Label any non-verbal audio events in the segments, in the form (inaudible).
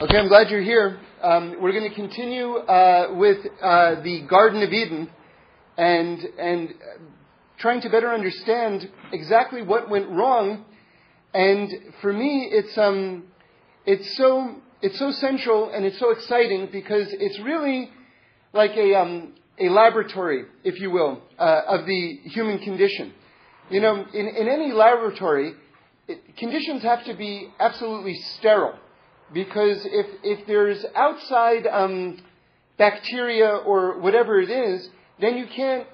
Okay, I'm glad you're here. Um, we're going to continue uh, with uh, the Garden of Eden and and trying to better understand exactly what went wrong. And for me, it's um, it's so it's so central and it's so exciting because it's really like a um, a laboratory, if you will, uh, of the human condition. You know, in, in any laboratory, it, conditions have to be absolutely sterile because if, if there's outside um, bacteria or whatever it is, then you can't,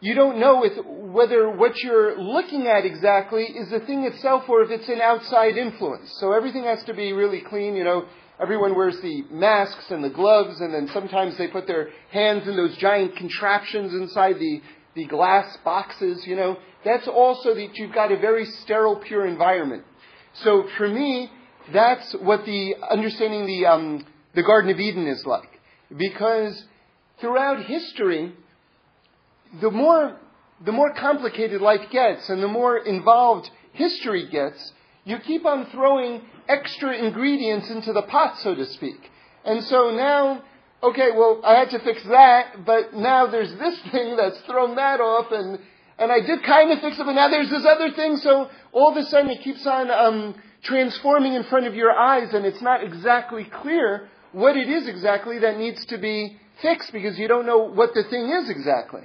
you don't know if, whether what you're looking at exactly is the thing itself or if it's an outside influence. So everything has to be really clean, you know. Everyone wears the masks and the gloves, and then sometimes they put their hands in those giant contraptions inside the, the glass boxes, you know. That's also that you've got a very sterile, pure environment. So for me, that's what the understanding the um, the Garden of Eden is like, because throughout history, the more the more complicated life gets and the more involved history gets, you keep on throwing extra ingredients into the pot, so to speak. And so now, okay, well, I had to fix that, but now there's this (laughs) thing that's thrown that off, and and I did kind of fix it, but now there's this other thing. So all of a sudden, it keeps on um, transforming in front of your eyes, and it's not exactly clear what it is exactly that needs to be fixed because you don't know what the thing is exactly.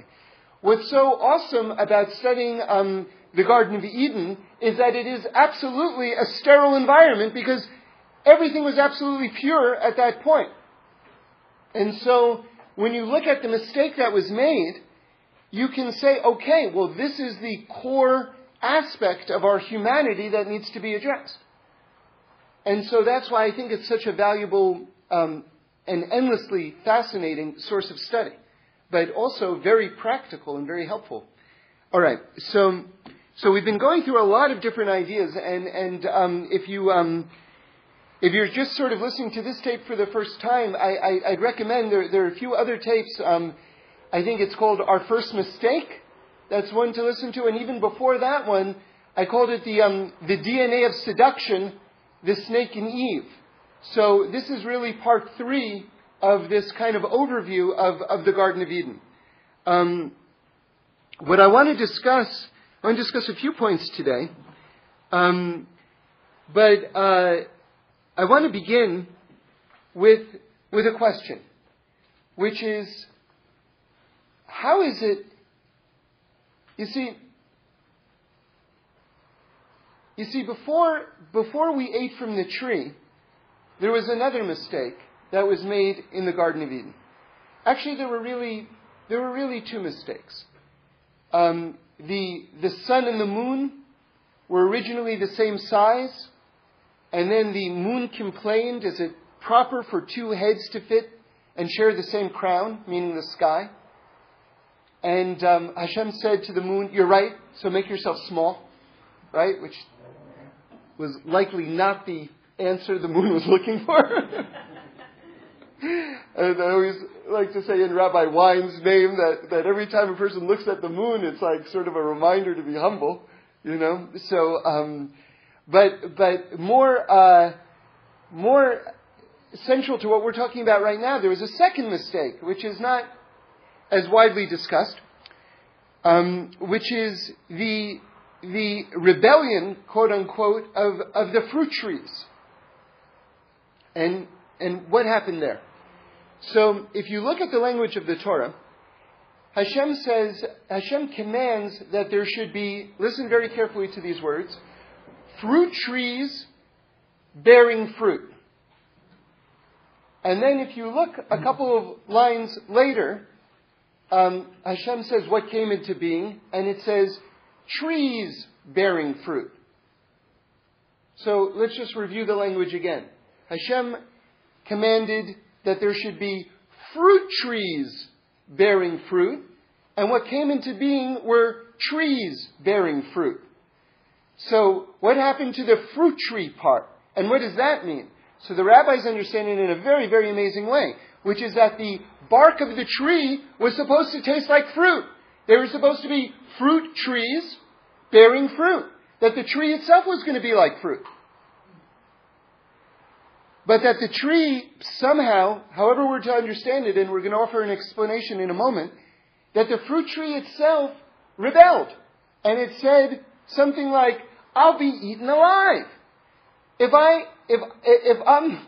What's so awesome about studying um, the Garden of Eden is that it is absolutely a sterile environment because everything was absolutely pure at that point. And so when you look at the mistake that was made, you can say, okay, well, this is the core aspect of our humanity that needs to be addressed. And so that's why I think it's such a valuable um, and endlessly fascinating source of study, but also very practical and very helpful. All right, so so we've been going through a lot of different ideas, and and um, if you um, if you're just sort of listening to this tape for the first time, I, I, would recommend there, there are a few other tapes. Um, I think it's called Our First Mistake. That's one to listen to, and even before that one, I called it the um, the DNA of seduction the snake and Eve. So this is really part three of this kind of overview of, of the Garden of Eden. Um, what I want to discuss, I want to discuss a few points today, um, but uh, I want to begin with with a question, which is, how is it? You see, you see, before, before we ate from the tree, there was another mistake that was made in the Garden of Eden. Actually, there were really, there were really two mistakes. Um, the, the sun and the moon were originally the same size, and then the moon complained, is it proper for two heads to fit and share the same crown, meaning the sky? And um, Hashem said to the moon, You're right, so make yourself small, right? Which was likely not the answer the moon (laughs) was looking for. (laughs) and I always like to say in Rabbi Wine's name that, that every time a person looks at the moon, it's like sort of a reminder to be humble, you know. So, um, but but more uh, more central to what we're talking about right now, there was a second mistake, which is not as widely discussed, um, which is the the rebellion, quote unquote, of, of the fruit trees. And, and what happened there? So, if you look at the language of the Torah, Hashem says, Hashem commands that there should be, listen very carefully to these words, fruit trees bearing fruit. And then if you look a couple of lines later, um, Hashem says what came into being, and it says, trees bearing fruit. So let's just review the language again. Hashem commanded that there should be fruit trees bearing fruit, and what came into being were trees bearing fruit. So, what happened to the fruit tree part? And what does that mean? So the rabbis understand it in a very, very amazing way, which is that the bark of the tree was supposed to taste like fruit. They were supposed to be fruit trees bearing fruit. That the tree itself was going to be like fruit. but that the tree somehow, however we're to understand it, and we're going to offer an explanation in a moment, that the fruit tree itself rebelled. And it said something like, I'll be eaten alive. If I, if, if I'm,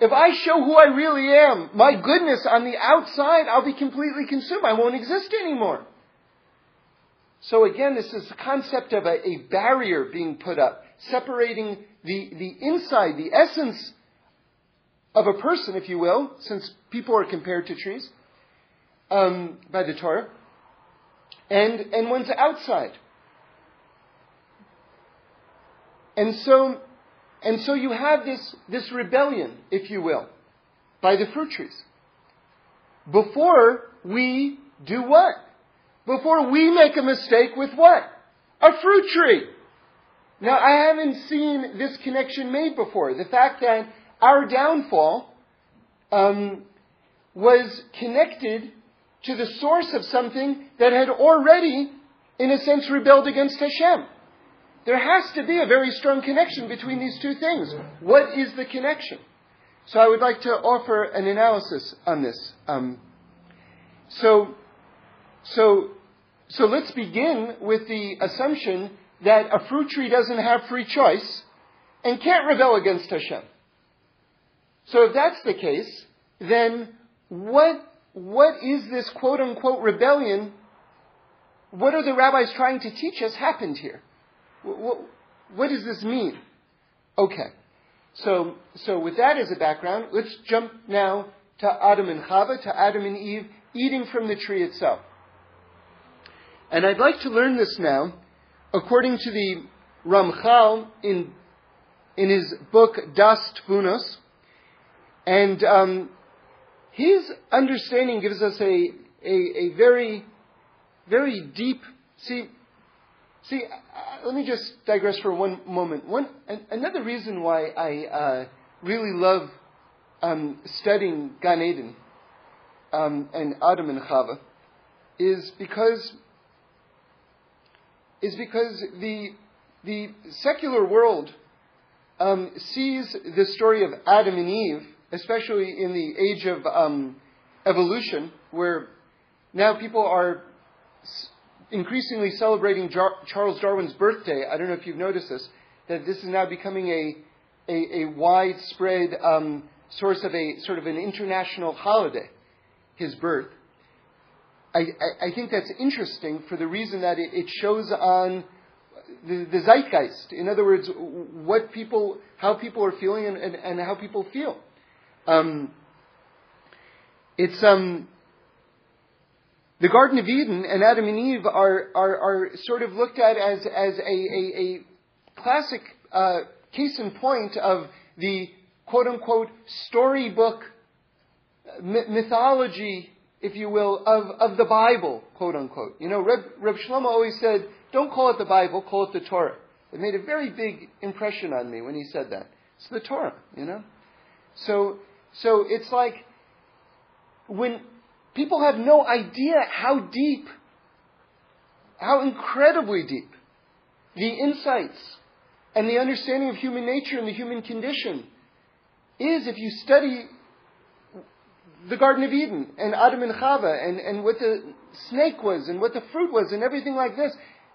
if I show who I really am, my goodness on the outside, I'll be completely consumed. I won't exist anymore. So again, this is the concept of a, a barrier being put up, separating the, the inside, the essence of a person, if you will, since people are compared to trees um, by the Torah, and, and one's outside. And so, and so you have this, this rebellion, if you will, by the fruit trees. Before we do what? Before we make a mistake with what? A fruit tree. Now, I haven't seen this connection made before. The fact that our downfall um, was connected to the source of something that had already, in a sense, rebelled against Hashem. There has to be a very strong connection between these two things. What is the connection? So I would like to offer an analysis on this. Um, so, so, so let's begin with the assumption that a fruit tree doesn't have free choice and can't rebel against Hashem. So if that's the case, then what, what is this quote unquote rebellion? What are the rabbis trying to teach us happened here? What, what does this mean? Okay. So, so with that as a background, let's jump now to Adam and Chava, to Adam and Eve eating from the tree itself. And I'd like to learn this now according to the Ramchal in, in his book Das Tvunos. And um, his understanding gives us a, a, a very, very deep. See, see. Uh, let me just digress for one moment. One an, another reason why I uh, really love um, studying Gan Eden um, and Adam and Chava is because is because the the secular world um, sees the story of Adam and Eve especially in the age of um, evolution, where now people are increasingly celebrating Jar- Charles Darwin's birthday. I don't know if you've noticed this, that this is now becoming a, a, a widespread um, source of a sort of an international holiday, his birth. I, I, I think that's interesting for the reason that it, it shows on the, the, zeitgeist. In other words, what people, how people are feeling and, and, and how people feel. Um, it's um, the Garden of Eden and Adam and Eve are are, are sort of looked at as as a a, a classic uh, case in point of the quote unquote storybook uh, mythology, if you will, of, of the Bible, quote unquote. You know, Reb, Reb Shlomo always said, don't call it the Bible, call it the Torah. It made a very big impression on me when he said that. It's the Torah, you know? So so it's like when people have no idea how deep, how incredibly deep the insights and the understanding of human nature and the human condition is if you study the Garden of Eden and Adam and Chava and, and what the snake was and what the fruit was and everything like this.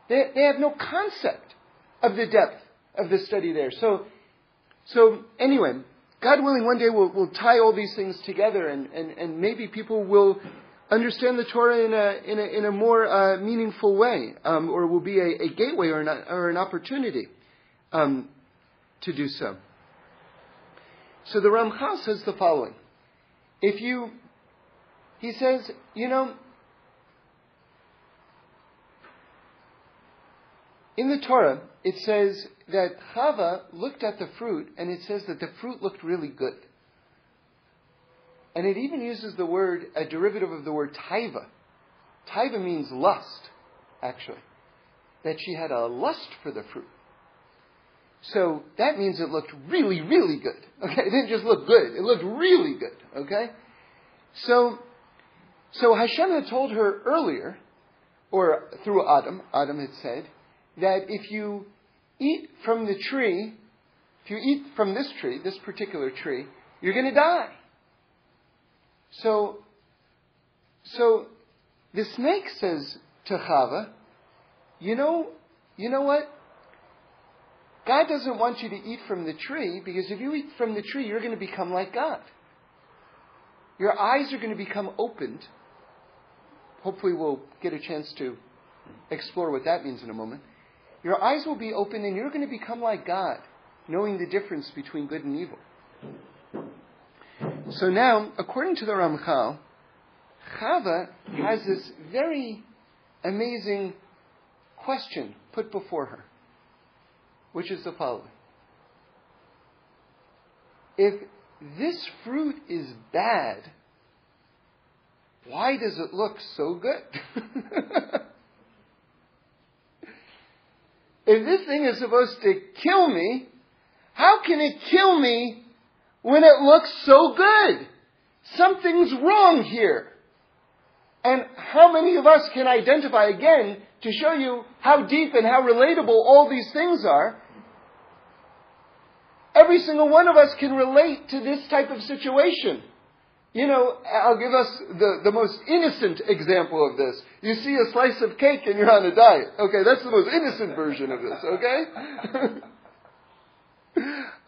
They, they have no concept of the depth of the study there. So, so anyway, God willing, one day we'll, we'll tie all these things together and, and, and maybe people will understand the Torah in a, in a, in a more uh, meaningful way, um, or will be a, a gateway or an, or an opportunity um, to do so. So the Ramchal says the following. If you, he says, you know, in the Torah, it says that Chava looked at the fruit and it says that the fruit looked really good. And it even uses the word, a derivative of the word taiva. Taiva means lust, actually. That she had a lust for the fruit. So that means it looked really, really good. Okay, it didn't just look good, it looked really good. Okay? So, so Hashem had told her earlier, or through Adam, Adam had said, that if you eat from the tree, if you eat from this tree, this particular tree, you're going to die. So, so the snake says to Chava, you know, you know what? God doesn't want you to eat from the tree because if you eat from the tree, you're going to become like God. Your eyes are going to become opened. Hopefully, we'll get a chance to explore what that means in a moment. Your eyes will be open and you're going to become like God, knowing the difference between good and evil. So now, according to the Ramchal, Chava has this very amazing question put before her, which is the following. If this fruit is bad, why does it look so good? (laughs) if this thing is supposed to kill me, how can it kill me when it looks so good? Something's wrong here. And how many of us can identify again to show you how deep and how relatable all these things are? Every single one of us can relate to this type of situation. You know, I'll give us the, the most innocent example of this. You see a slice of cake and you're on a diet. Okay, that's the most innocent version of this, okay?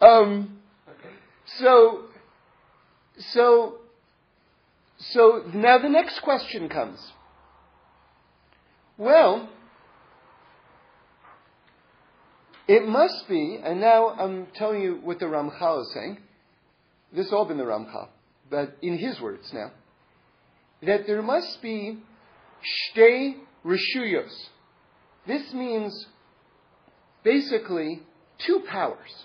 (laughs) um, so, so, so now the next question comes. Well, it must be, and now I'm telling you what the Ramchal is saying. This all been the Ramchal, but in his words now, that there must be shtei reshuyos. This means basically two powers.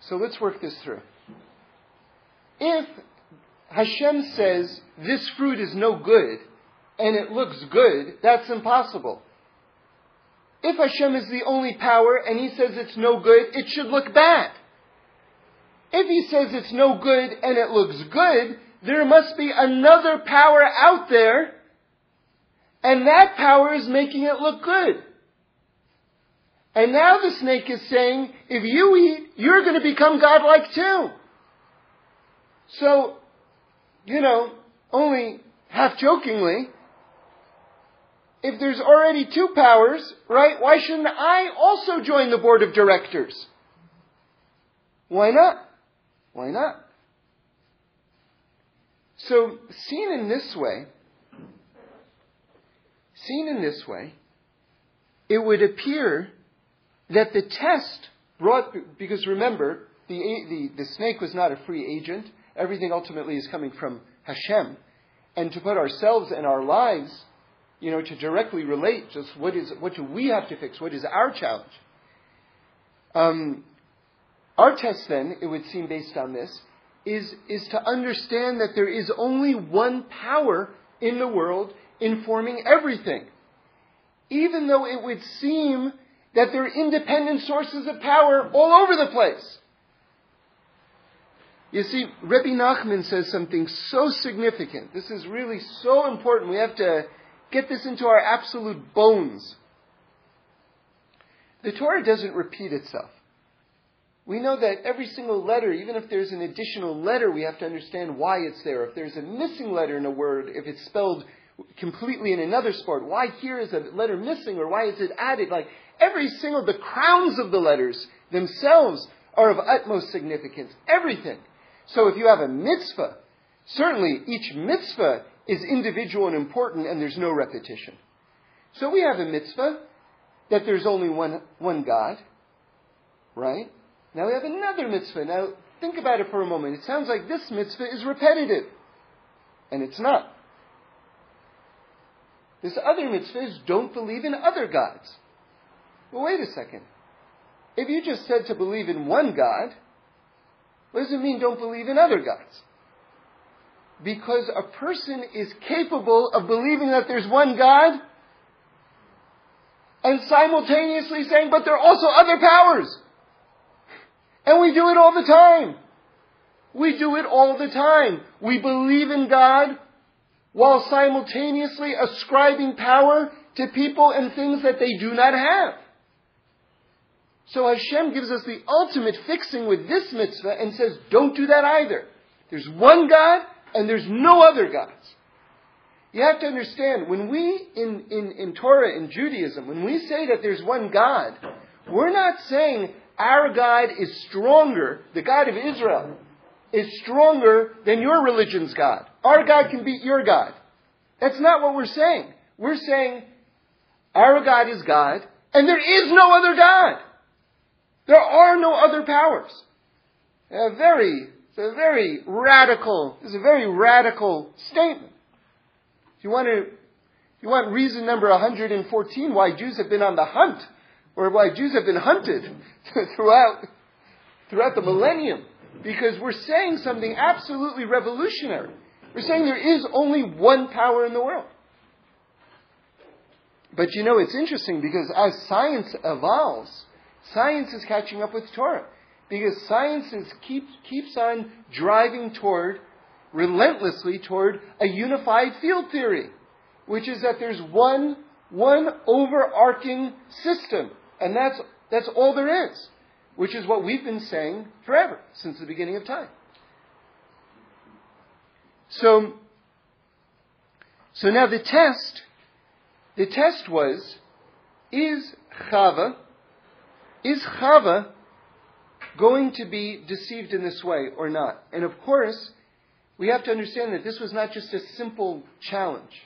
So let's work this through. If Hashem says this fruit is no good and it looks good, that's impossible. If Hashem is the only power and he says it's no good, it should look bad. If he says it's no good and it looks good, there must be another power out there and that power is making it look good. And now the snake is saying, if you eat, you're going to become godlike too. So, you know, only half jokingly, if there's already two powers, right, why shouldn't I also join the board of directors? Why not? Why not? So, seen in this way, seen in this way, it would appear that the test brought, because remember, the, the, the snake was not a free agent. Everything ultimately is coming from Hashem. And to put ourselves and our lives, you know, to directly relate just what is, what do we have to fix? What is our challenge? Um, our test then, it would seem based on this, is, is to understand that there is only one power in the world informing everything. Even though it would seem that there are independent sources of power all over the place. You see, Rebbe Nachman says something so significant. This is really so important. We have to get this into our absolute bones. The Torah doesn't repeat itself. We know that every single letter, even if there's an additional letter, we have to understand why it's there. If there's a missing letter in a word, if it's spelled completely in another spot, why here is a letter missing or why is it added? Like every single, the crowns of the letters themselves are of utmost significance. Everything. So if you have a mitzvah, certainly each mitzvah is individual and important and there's no repetition. So we have a mitzvah that there's only one, one God, right? Now we have another mitzvah. Now think about it for a moment. It sounds like this mitzvah is repetitive. And it's not. This other mitzvah is don't believe in other gods. Well, wait a second. If you just said to believe in one God, what does it mean don't believe in other gods? Because a person is capable of believing that there's one God and simultaneously saying, but there are also other powers. And we do it all the time. We do it all the time. We believe in God while simultaneously ascribing power to people and things that they do not have. So Hashem gives us the ultimate fixing with this mitzvah and says, don't do that either. There's one God and there's no other gods. You have to understand, when we, in, in, in Torah, in Judaism, when we say that there's one God, we're not saying our God is stronger, the God of Israel is stronger than your religion's God. Our God can beat your God. That's not what we're saying. We're saying our God is God, and there is no other God. There are no other powers. A very, it's a very radical, it's a very radical statement. If you want to, you want reason number 114 why Jews have been on the hunt, or why Jews have been hunted (laughs) throughout, throughout the millennium, because we're saying something absolutely revolutionary. We're saying there is only one power in the world. But you know, it's interesting because as science evolves, science is catching up with Torah. Because science is, keep, keeps on driving toward, relentlessly toward a unified field theory, which is that there's one, one overarching system. And that's, that's all there is, which is what we've been saying forever, since the beginning of time. So, so now the test, the test was, is Chava, is Chava going to be deceived in this way or not? And of course, we have to understand that this was not just a simple challenge.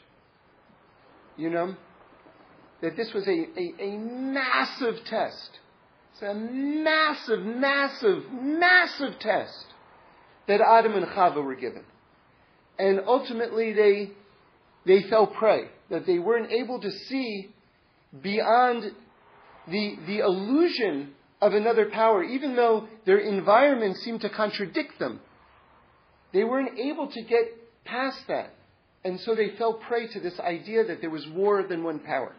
You know? That this was a, a, a massive test. It's a massive, massive, massive test that Adam and Chava were given and ultimately they, they fell prey, that they weren't able to see beyond the, the illusion of another power, even though their environment seemed to contradict them. They weren't able to get past that. And so they fell prey to this idea that there was more than one power.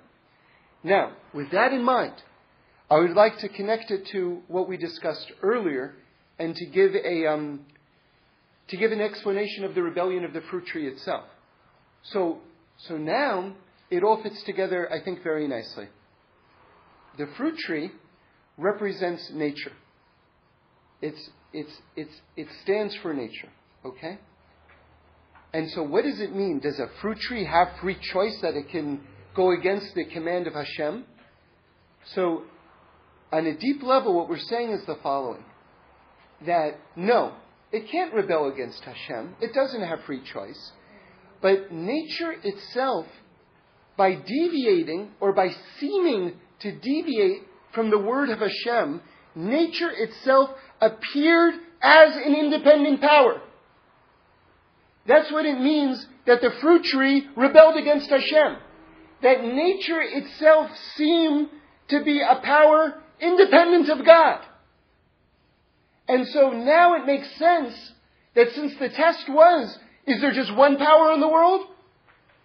Now, with that in mind, I would like to connect it to what we discussed earlier and to give a, um, to give an explanation of the rebellion of the fruit tree itself. So, so now it all fits together, I think, very nicely. The fruit tree represents nature. It's, it's, it's, it stands for nature, okay? And so, what does it mean? Does a fruit tree have free choice that it can go against the command of Hashem? So, on a deep level, what we're saying is the following that no, it can't rebel against Hashem. It doesn't have free choice. But nature itself, by deviating or by seeming to deviate from the word of Hashem, nature itself appeared as an independent power. That's what it means that the fruit tree rebelled against Hashem. That nature itself seemed to be a power independent of God. And so now it makes sense that since the test was, is there just one power in the world?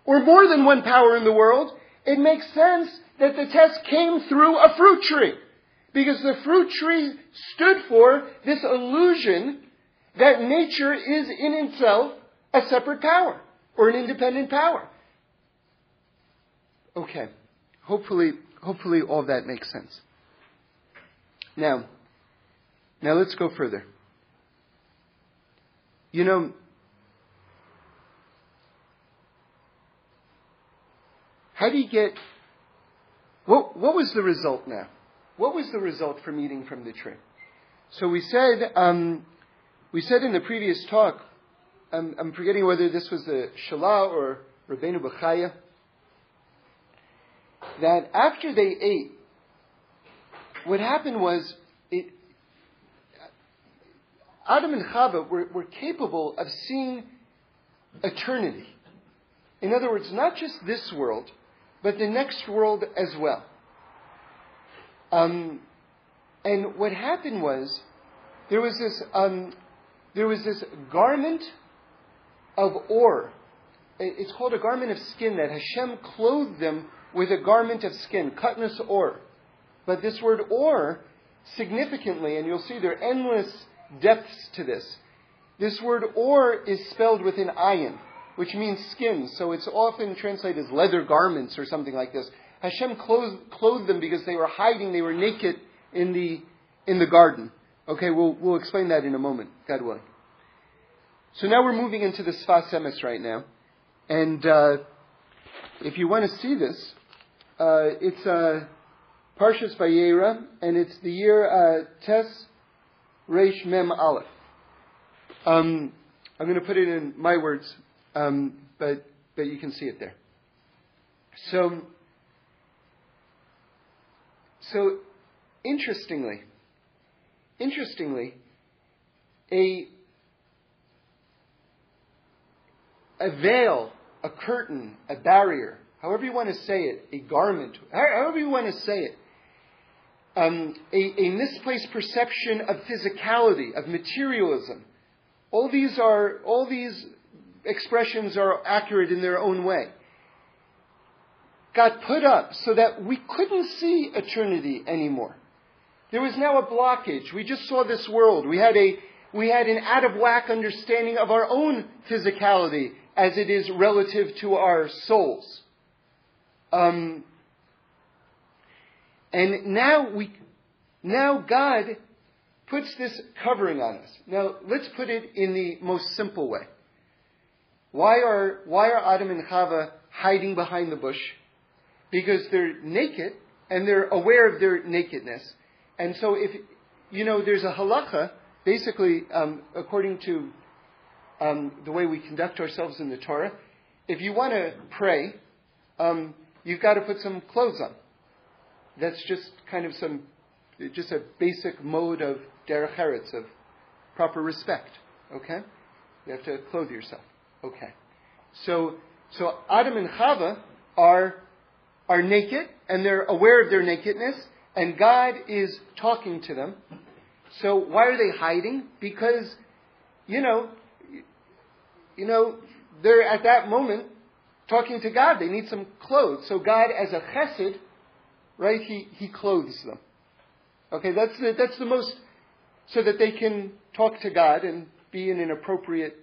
Or more than one power in the world? It makes sense that the test came through a fruit tree. Because the fruit tree stood for this illusion that nature is in itself a separate power or an independent power. Okay. Hopefully, hopefully all that makes sense. Now, now let's go further. You know, how do you get, what, what was the result now? What was the result from eating from the tree? So we said, um, we said in the previous talk, I'm forgetting whether this was the Shalah or Rabbeinu Bechaya, that after they ate, what happened was it, Adam and Chava were, were capable of seeing eternity. In other words, not just this world, but the next world as well. Um, and what happened was there was this um, there was this garment of ore. It's called a garment of skin that Hashem clothed them with a garment of skin, kasnos or. But this word or, significantly, and you'll see there are endless depths to this. This word or is spelled with an ayin, which means skin, so it's often translated as leather garments or something like this. Hashem clothed, clothed them because they were hiding, they were naked in the, in the garden. Okay, we'll, we'll explain that in a moment, God willing. So now we're moving into the Sfas Emes right now. And uh, if you want to see this, uh, it's uh, Parshas Vayera, and it's the year uh, Tes Reish Mem Aleph. Um, I'm going to put it in my words, um, but but you can see it there. So so interestingly, interestingly, a a veil, a curtain, a barrier, however you want to say it, a garment, however you want to say it, um, a, a, misplaced perception of physicality, of materialism. All these are, all these expressions are accurate in their own way. Got put up so that we couldn't see eternity anymore. There was now a blockage. We just saw this world. We had a, we had an out of whack understanding of our own physicality as it is relative to our souls. Um, and now we, now God puts this covering on us. Now let's put it in the most simple way. Why are, why are Adam and Chava hiding behind the bush? Because they're naked and they're aware of their nakedness. And so if, you know, there's a halacha, basically, um, according to um, the way we conduct ourselves in the Torah. If you want to pray, um, you've got to put some clothes on. That's just kind of some, just a basic mode of derech eretz, of proper respect. Okay? You have to clothe yourself. Okay. So, so Adam and Chava are, are naked, and they're aware of their nakedness, and God is talking to them. So why are they hiding? Because, you know, you know, they're at that moment talking to God. They need some clothes. So God, as a chesed, right, he, he clothes them. Okay, that's the, that's the most, so that they can talk to God and be in an appropriate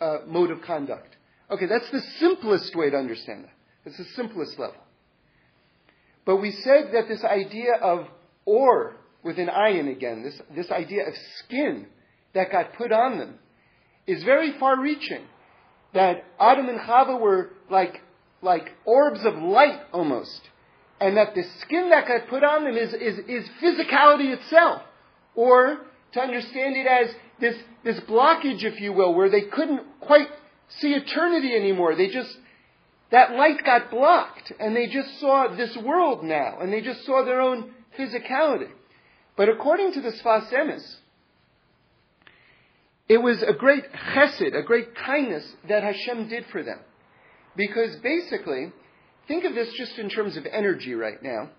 uh, mode of conduct. Okay, that's the simplest way to understand that. It's the simplest level. But we said that this idea of or with an ayin again, this, this idea of skin that got put on them, is very far reaching that Adam and Chava were like, like orbs of light almost. And that the skin that got put on them is, is, is physicality itself. Or to understand it as this, this blockage, if you will, where they couldn't quite see eternity anymore. They just, that light got blocked and they just saw this world now and they just saw their own physicality. But according to the Sfas Emes, it was a great chesed, a great kindness that Hashem did for them. Because basically, think of this just in terms of energy right now.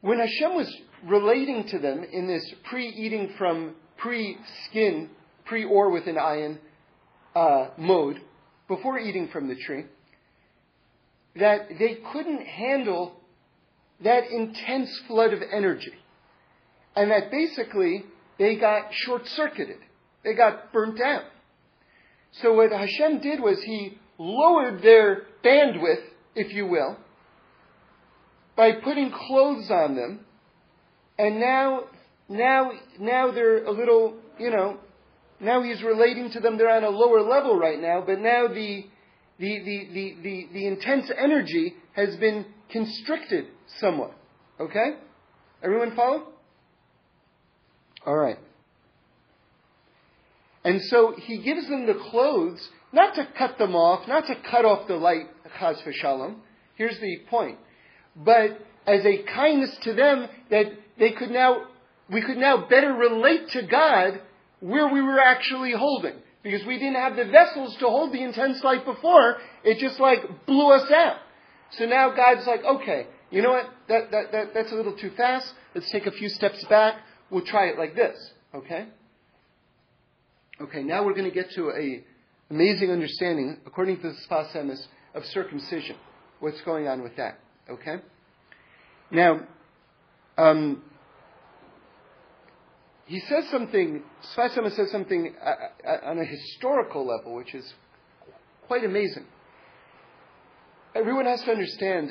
When Hashem was relating to them in this pre-eating from pre-skin, pre-or with an ayin uh, mode, before eating from the tree, that they couldn't handle that intense flood of energy. And that basically they got short circuited. They got burnt out. So what Hashem did was he lowered their bandwidth, if you will, by putting clothes on them, and now, now, now they're a little, you know, now he's relating to them. They're on a lower level right now, but now the, the, the, the, the, the intense energy has been constricted somewhat. Okay? Everyone follow? All right. And so he gives them the clothes, not to cut them off, not to cut off the light, chas v'shalom. Here's the point. But as a kindness to them that they could now, we could now better relate to God where we were actually holding. Because we didn't have the vessels to hold the intense light before, it just like blew us out. So now God's like, okay, you know what? That, that, that, that's a little too fast. Let's take a few steps back. We'll try it like this. Okay? Okay, now we're going to get to a amazing understanding, according to the Sfas Emes, of circumcision. What's going on with that? Okay? Now, um, he says something, Sfas Emes says something uh, uh, on a historical level, which is quite amazing. Everyone has to understand,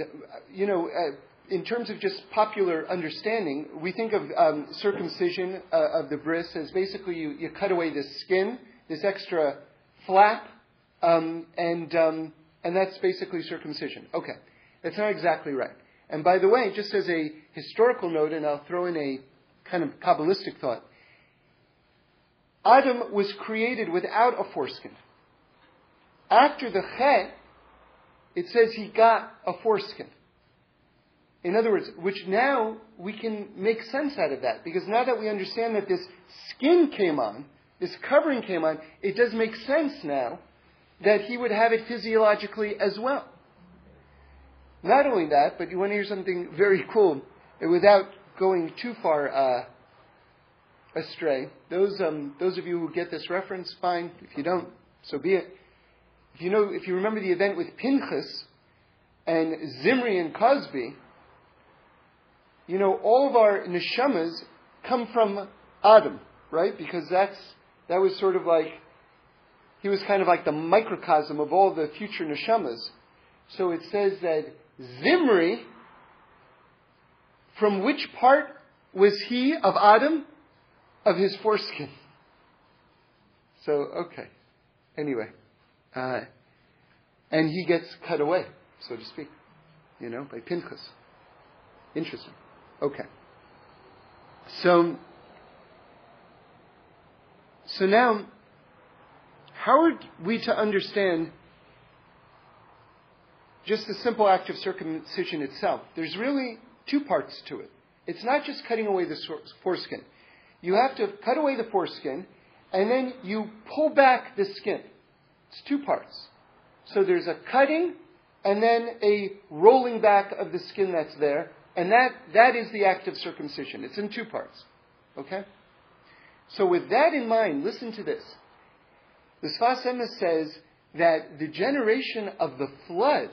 you know, uh, in terms of just popular understanding, we think of um, circumcision uh, of the bris as basically you, you cut away this skin, this extra flap, um, and um, and that's basically circumcision. Okay, that's not exactly right. And by the way, just as a historical note, and I'll throw in a kind of kabbalistic thought, Adam was created without a foreskin. After the chet, it says he got a foreskin. In other words, which now we can make sense out of that, because now that we understand that this skin came on, this covering came on, it does make sense now that he would have it physiologically as well. Not only that, but you want to hear something very (laughs) cool, without going too far uh, astray. Those um, those of you who get this reference, fine. If you don't, so be it. If you know, if you remember the event with Pinchas and Zimri and Cozbi, you know all of our neshamas come from Adam, right? Because that's that was sort of like he was kind of like the microcosm of all the future neshamas. So it says that Zimri, from which part was he of Adam? Of his foreskin. So, okay. Anyway. Uh, and he gets cut away, so to speak, you know, by Pinchas. Interesting. Okay. So, so now, how are we to understand just the simple act of circumcision itself? There's really two parts to it. It's not just cutting away the foreskin. You have to cut away the foreskin, and then you pull back the skin. It's two parts. So there's a cutting, and then a rolling back of the skin that's there, and that, that is the act of circumcision. It's in two parts. Okay? So with that in mind, listen to this. The Sfas Emes says that the generation of the flood,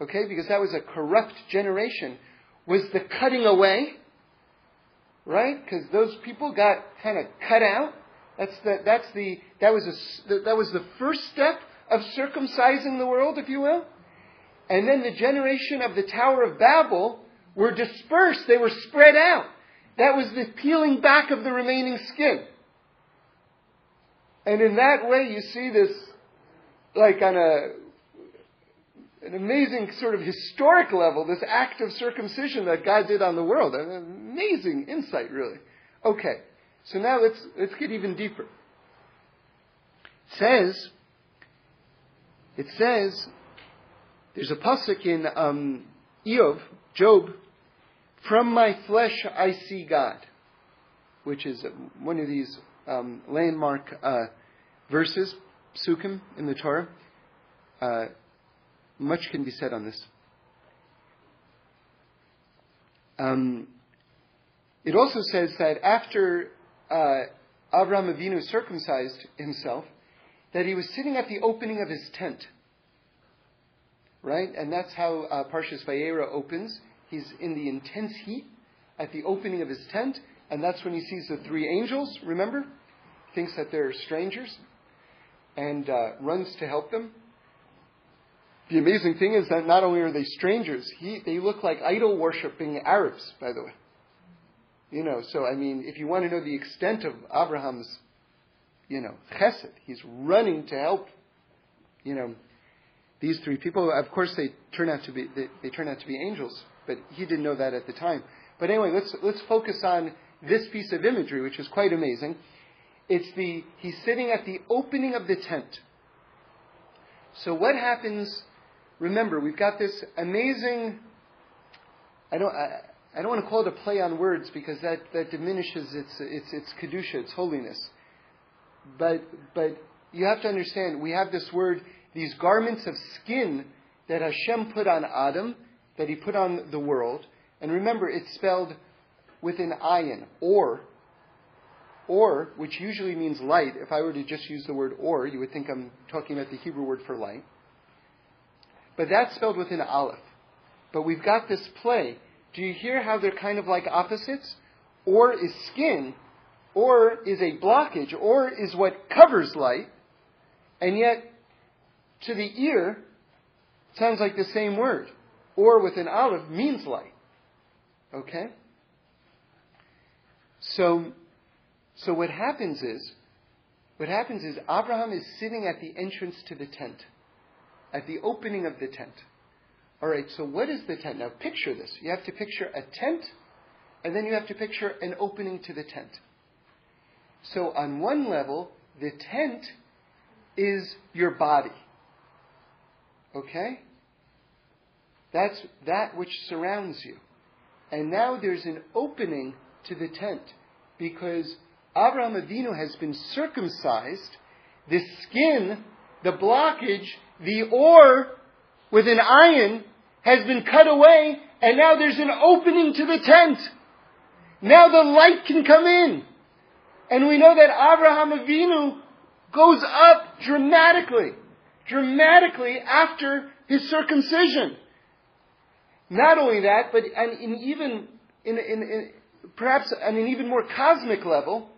okay, because that was a corrupt generation, was the cutting away, right? Because those people got kind of cut out. That's the, that's the, that was a, that was the first step of circumcising the world, if you will. And then the generation of the Tower of Babel were dispersed. They were spread out. That was the peeling back of the remaining skin. And in that way, you see this, like on a, an amazing sort of historic level, this act of circumcision that God did on the world. An amazing insight, really. Okay. So now let's, let's get even deeper. It says, it says, there's a pasuk in um, Iyov, Job, from my flesh I see God, which is one of these um, landmark uh, verses, psukim in the Torah. Uh, much can be said on this. Um, it also says that after uh, Avram Avinu circumcised himself, that he was sitting at the opening of his tent. Right? And that's how uh, Parshas Vayera opens. He's in the intense heat at the opening of his tent, and that's when he sees the three angels, remember? Thinks that they're strangers, and uh, runs to help them. The amazing thing is that not only are they strangers, he, they look like idol worshipping Arabs, by the way. You know, so I mean, if you want to know the extent of Abraham's, you know, chesed, he's running to help, you know, these three people. Of course, they turn out to be they, they turn out to be angels, but he didn't know that at the time. But anyway, let's let's focus on this piece of imagery, which is quite amazing. It's the he's sitting at the opening of the tent. So what happens? Remember, we've got this amazing. I don't. I, I don't want to call it a play on words because that, that diminishes its, its, its kedusha, its holiness. But, but you have to understand, we have this word, these garments of skin that Hashem put on Adam, that he put on the world. And remember, it's spelled with an ayin, or, or, which usually means light. If I were to just use the word or, you would think I'm talking about the Hebrew word for light. But that's spelled with an aleph. But we've got this play do you hear how they're kind of like opposites? Or is skin, or is a blockage, or is what covers light, and yet to the ear sounds like the same word. Or with an aleph means light. Okay? So, so what happens is, what happens is Abraham is sitting at the entrance to the tent, at the opening of the tent. All right, so what is the tent? Now picture this. You have to picture a tent, and then you have to picture an opening to the tent. So on one level, the tent is your body. Okay? That's that which surrounds you. And now there's an opening to the tent because Abraham Avinu has been circumcised. The skin, the blockage, the ore with an ayin has been cut away, and now there's an opening to the tent. Now the light can come in. And we know that Abraham Avinu goes up dramatically, dramatically after his circumcision. Not only that, but and in even in, in, in perhaps on an even more cosmic level,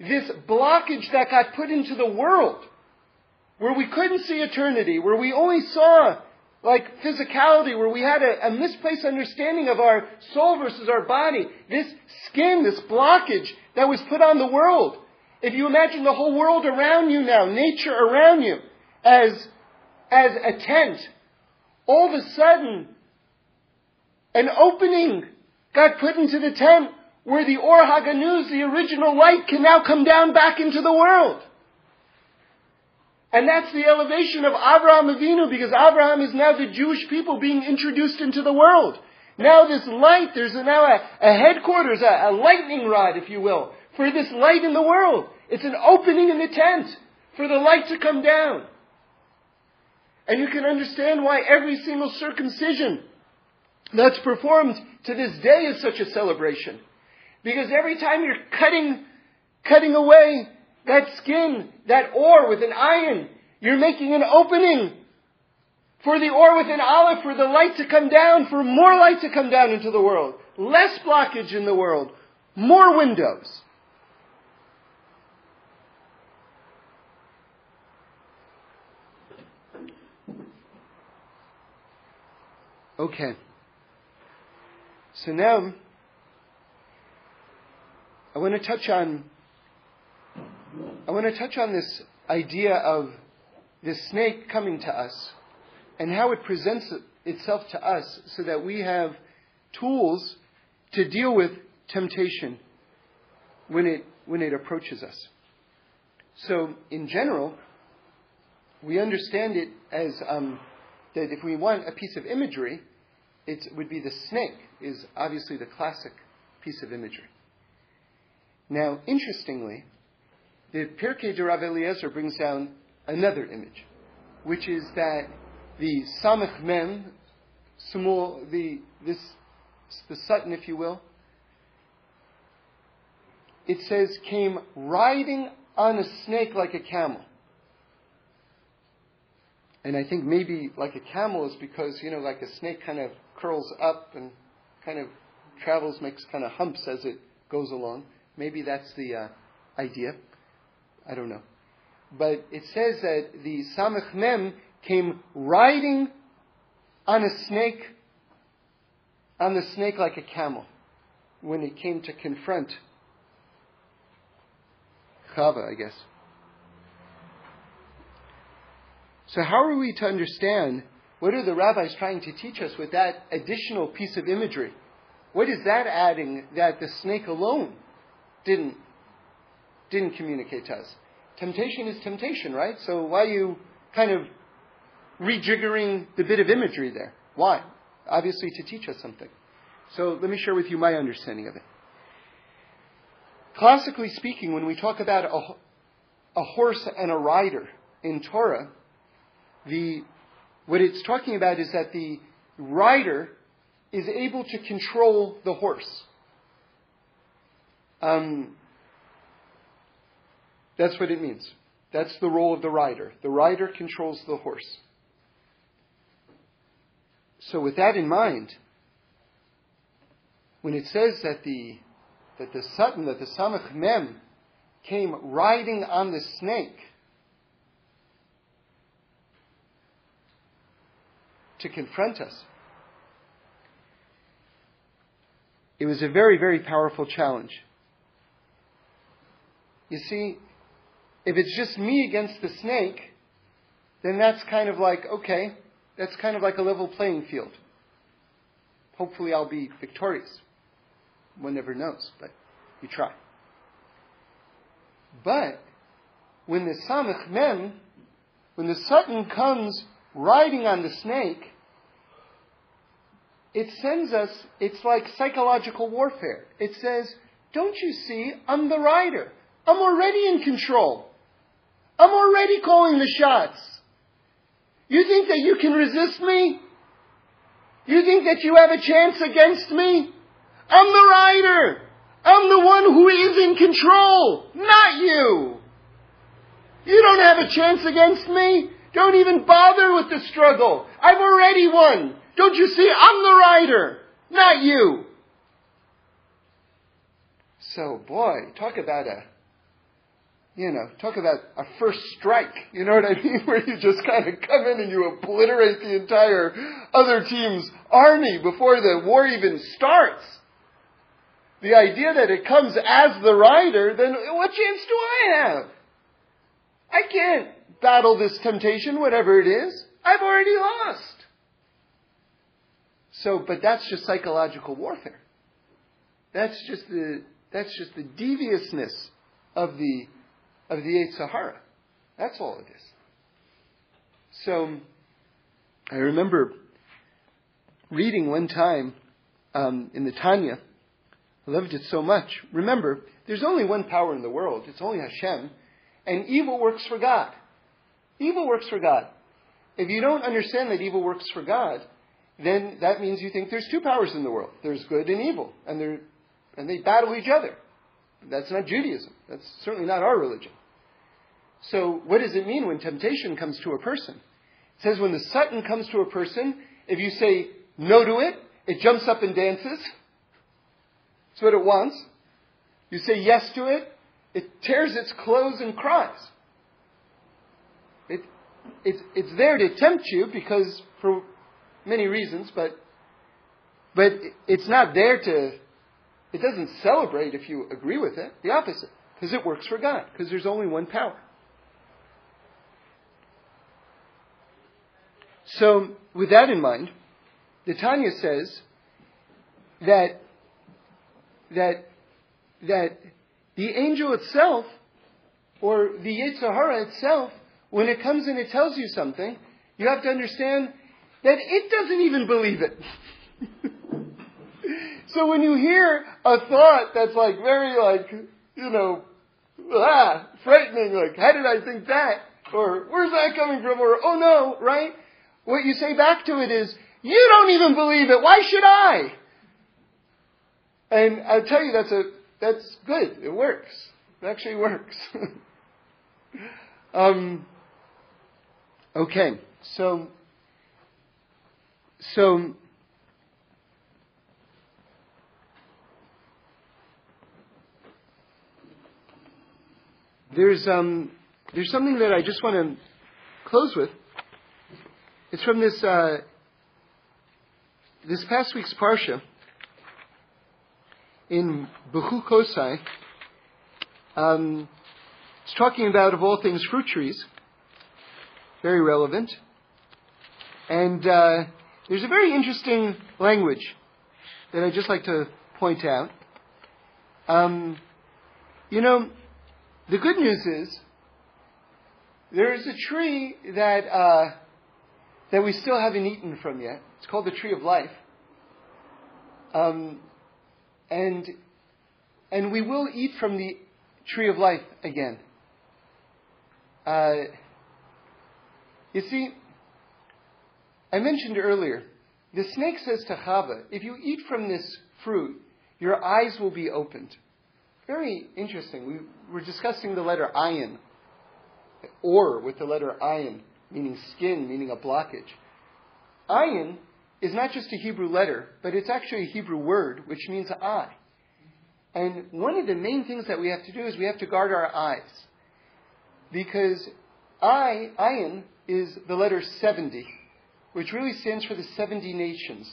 this blockage that got put into the world, where we couldn't see eternity, where we only saw like physicality, where we had a, a, misplaced understanding of our soul versus our body, this skin, this blockage that was put on the world. If you imagine the whole world around you now, nature around you, as, as a tent, all of a sudden, an opening got put into the tent where the Or Haganuz, the original light, can now come down back into the world. And that's the elevation of Abraham Avinu because Abraham is now the Jewish people being introduced into the world. Now this light, there's now a, a headquarters, a, a lightning rod, if you will, for this light in the world. It's an opening in the tent for the light to come down. And you can understand why every single circumcision that's performed to this day is such a celebration. Because every time you're cutting, cutting away that skin, that ore with an ayin, you're making an opening for the ore with an aleph, for the light to come down, for more light to come down into the world. Less blockage in the world. More windows. Okay. So now, I want to touch on I want to touch on this idea of this snake coming to us and how it presents itself to us so that we have tools to deal with temptation when it, when it approaches us. So, in general, we understand it as um, that if we want a piece of imagery, it would be the snake, is obviously the classic piece of imagery. Now, interestingly, the Pirkei de Rav Eliezer brings down another image, which is that the Samech Mem, small, the, this, the Satan, if you will, it says, came riding on a snake like a camel. And I think maybe like a camel is because, you know, like a snake kind of curls up and kind of travels, makes kind of humps as it goes along. Maybe that's the uh, idea. I don't know. But it says that the Samech Mem came riding on a snake, on the snake like a camel, when it came to confront Chava, I guess. So how are we to understand what are the rabbis trying to teach us with that additional piece of imagery? What is that adding that the snake alone didn't didn't communicate to us. Temptation is temptation, right? So why are you kind of rejiggering the bit of imagery there? Why? Obviously to teach us something. So let me share with you my understanding of it. Classically speaking, when we talk about a, a horse and a rider in Torah, the, what it's talking about is that the rider is able to control the horse. Um, that's what it means. That's the role of the rider. The rider controls the horse. So, with that in mind, when it says that the that the Satan, that the Samech Mem came riding on the snake to confront us, it was a very, very powerful challenge. You see, if it's just me against the snake, then that's kind of like, okay, that's kind of like a level playing field. Hopefully I'll be victorious. One never knows, but you try. But when the Samech Mem, when the Satan comes riding on the snake, it sends us, it's like psychological warfare. It says, don't you see, I'm the rider. I'm already in control. I'm already calling the shots. You think that you can resist me? You think that you have a chance against me? I'm the rider. I'm the one who is in control, not you. You don't have a chance against me. Don't even bother with the struggle. I've already won. Don't you see? I'm the rider, not you. So, boy, talk about a, you know, talk about a first strike. You know what I mean? (laughs) Where you just kind of come in and you obliterate the entire other team's army before the war even starts. The idea that it comes as the rider, then what chance do I have? I can't battle this temptation, whatever it is. I've already lost. So, but that's just psychological warfare. That's just the that's just the deviousness of the of the Yetzer Hara. That's all it is. So, I remember reading one time um, in the Tanya. I loved it so much. Remember, there's only one power in the world. It's only Hashem, and evil works for God. Evil works for God. If you don't understand that evil works for God, then that means you think there's two powers in the world. There's good and evil, and they and they battle each other. That's not Judaism. That's certainly not our religion. So, what does it mean when temptation comes to a person? It says when the Satan comes to a person, if you say no to it, it jumps up and dances. That's what it wants. You say yes to it, it tears its clothes and cries. It, it's, it's there to tempt you because for many reasons, but but it's not there to. It doesn't celebrate if you agree with it. The opposite, because it works for God, because there's only one power. So, with that in mind, the Tanya says that that that the angel itself, or the Yetzer Hara itself, when it comes and it tells you something, you have to understand that it doesn't even believe it. (laughs) so when you hear a thought that's like very like, you know, ah, frightening, like, how did I think that? Or where's that coming from? Or, oh no, right? What you say back to it is, you don't even believe it. Why should I? And I'll tell you, that's a, that's good. It works. It actually works. (laughs) um, okay. So, so, there's um, there's something that I just want to close with. It's from this uh, this past week's parsha in Bechukosai. Um, it's talking about of all things fruit trees, very relevant, and uh, there's a very interesting language that I'd just like to point out. Um, you know, the good news is there is a tree that uh, that we still haven't eaten from yet. It's called the tree of life, um, and and we will eat from the tree of life again. Uh, you see, I mentioned earlier, the snake says to Chava, if you eat from this fruit, your eyes will be opened. Very interesting. We were discussing the letter ayin, or with the letter ayin, meaning skin, meaning a blockage. Ayin is not just a Hebrew letter, but it's actually a Hebrew word, which means eye. And one of the main things that we have to do is we have to guard our eyes. Because I, ayin, is the letter 70 which really stands for the 70 nations,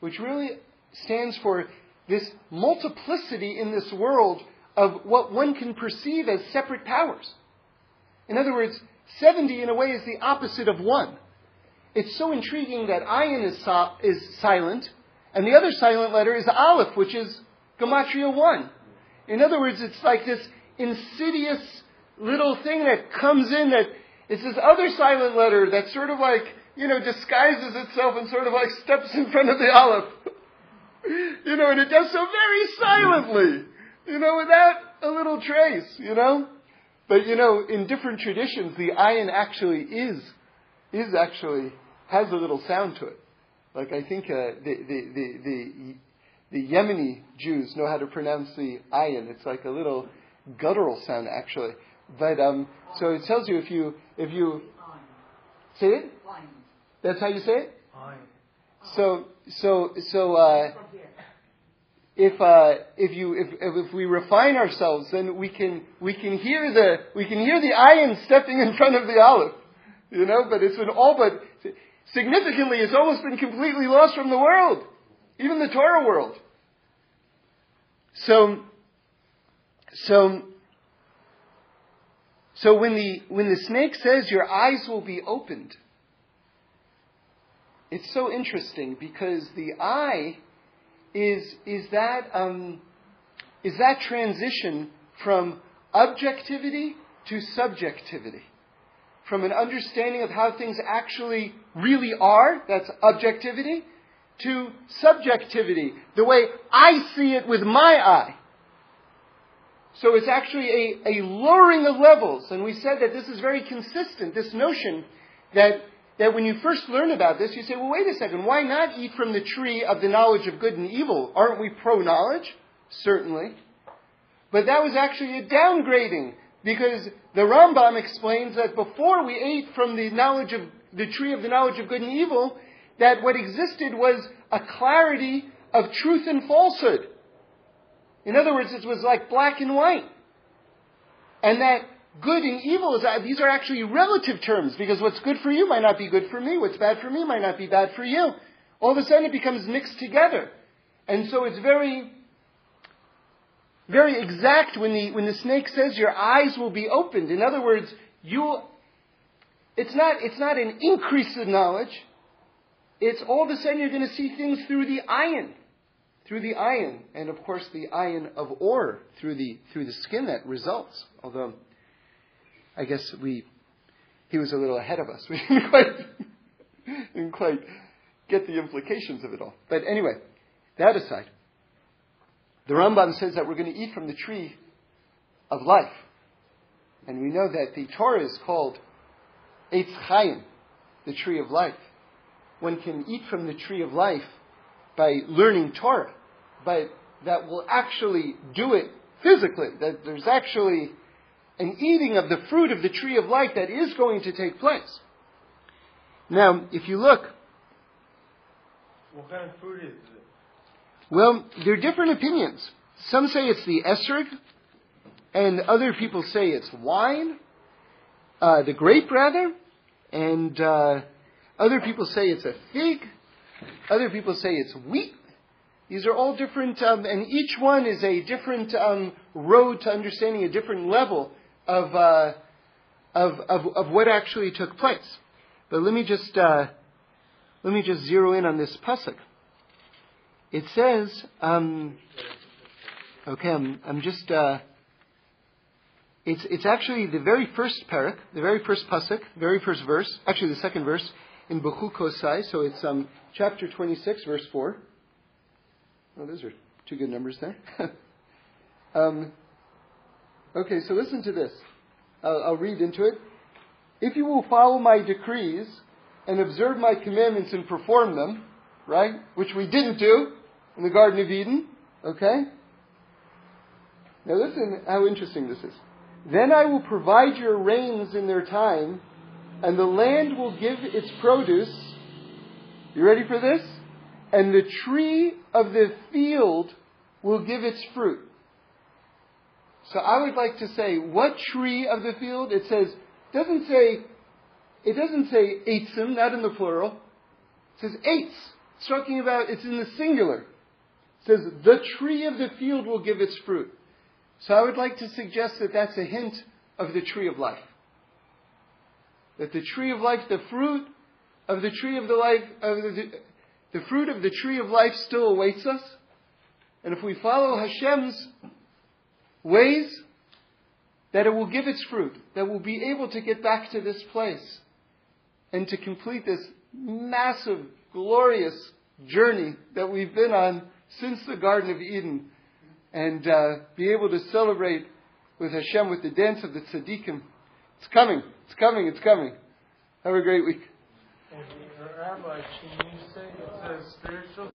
which really stands for this multiplicity in this world of what one can perceive as separate powers. In other words, 70 in a way is the opposite of 1. It's so intriguing that ayin is, so, is silent, and the other silent letter is aleph, which is gematria 1. In other words, it's like this insidious little thing that comes in that it's this other silent letter that's sort of like, you know, disguises itself and sort of like steps in front of the aleph. you know, and it does so very silently, you know, without a little trace, you know. But you know, in different traditions, the ayin actually is is actually has a little sound to it. Like I think uh, the, the the the the Yemeni Jews know how to pronounce the ayin. It's like a little guttural sound actually. But um, so it tells you if you if you say it. That's how you say it. So so so uh, if uh, if you if, if we refine ourselves, then we can we can hear the we can hear the ayin stepping in front of the aleph, you know. But it's been all but significantly, it's almost been completely lost from the world, even the Torah world. So so so when the when the snake says your eyes will be opened, it's so interesting because the eye is, is, that, um, is that transition from objectivity to subjectivity. From an understanding of how things actually really are, that's objectivity, to subjectivity, the way I see it with my eye. So it's actually a, a lowering of levels. And we said that this is very consistent, this notion that that when you first learn about this, you say, well, wait a second, why not eat from the tree of the knowledge of good and evil? Aren't we pro knowledge? Certainly. But that was actually a downgrading because the Rambam explains that before we ate from the knowledge of the tree of the knowledge of good and evil, that what existed was a clarity of truth and falsehood. In other words, it was like black and white. And that good and evil is these are actually relative terms because what's good for you might not be good for me. What's bad for me might not be bad for you. All of a sudden it becomes mixed together. And so it's very, very exact when the, when the snake says your eyes will be opened. In other words, you, it's not, it's not an increase in knowledge. It's all of a sudden you're going to see things through the ayin Through the ayin. And of course the ayin of ore through the, through the skin that results. Although, I guess we, he was a little ahead of us. (laughs) We didn't quite, didn't quite get the implications of it all. But anyway, that aside, the Ramban says that we're going to eat from the tree of life. And we know that the Torah is called Eitz Chaim, the tree of life. One can eat from the tree of life by learning Torah, but that will actually do it physically. That there's actually an eating of the fruit of the tree of life that is going to take place. Now, if you look. What kind of fruit is it? Well, there are different opinions. Some say it's the esrog, and other people say it's wine, uh, the grape rather, and uh, other people say it's a fig, other people say it's wheat. These are all different, um, and each one is a different um, road to understanding a different level of, uh, of, of, of, what actually took place. But let me just, uh, let me just zero in on this pasuk. It says, um, okay, I'm, I'm just, uh, it's, it's actually the very first parak, the very first pasuk, very first verse, actually the second verse in Bechukosai, so it's um, chapter 26, verse 4. Oh, those are two good numbers there. (laughs) um, Okay, so listen to this. I'll, I'll read into it. If you will follow my decrees and observe my commandments and perform them, right, which we didn't do in the Garden of Eden, okay? Now listen how interesting this is. Then I will provide your rains in their time, and the land will give its produce. You ready for this? And the tree of the field will give its fruit. So I would like to say, what tree of the field? It says, doesn't say, it doesn't say eitzim, not in the plural. It says eitz. It's talking about, it's in the singular. It says, the tree of the field will give its fruit. So I would like to suggest that that's a hint of the tree of life. That the tree of life, the fruit of the tree of the life, of the, the fruit of the tree of life still awaits us. And if we follow Hashem's ways, that it will give its fruit, that we'll be able to get back to this place and to complete this massive, glorious journey that we've been on since the Garden of Eden and uh, be able to celebrate with Hashem with the dance of the tzaddikim. It's coming, it's coming, it's coming. Have a great week. Uh, Rabbi, can you say spiritual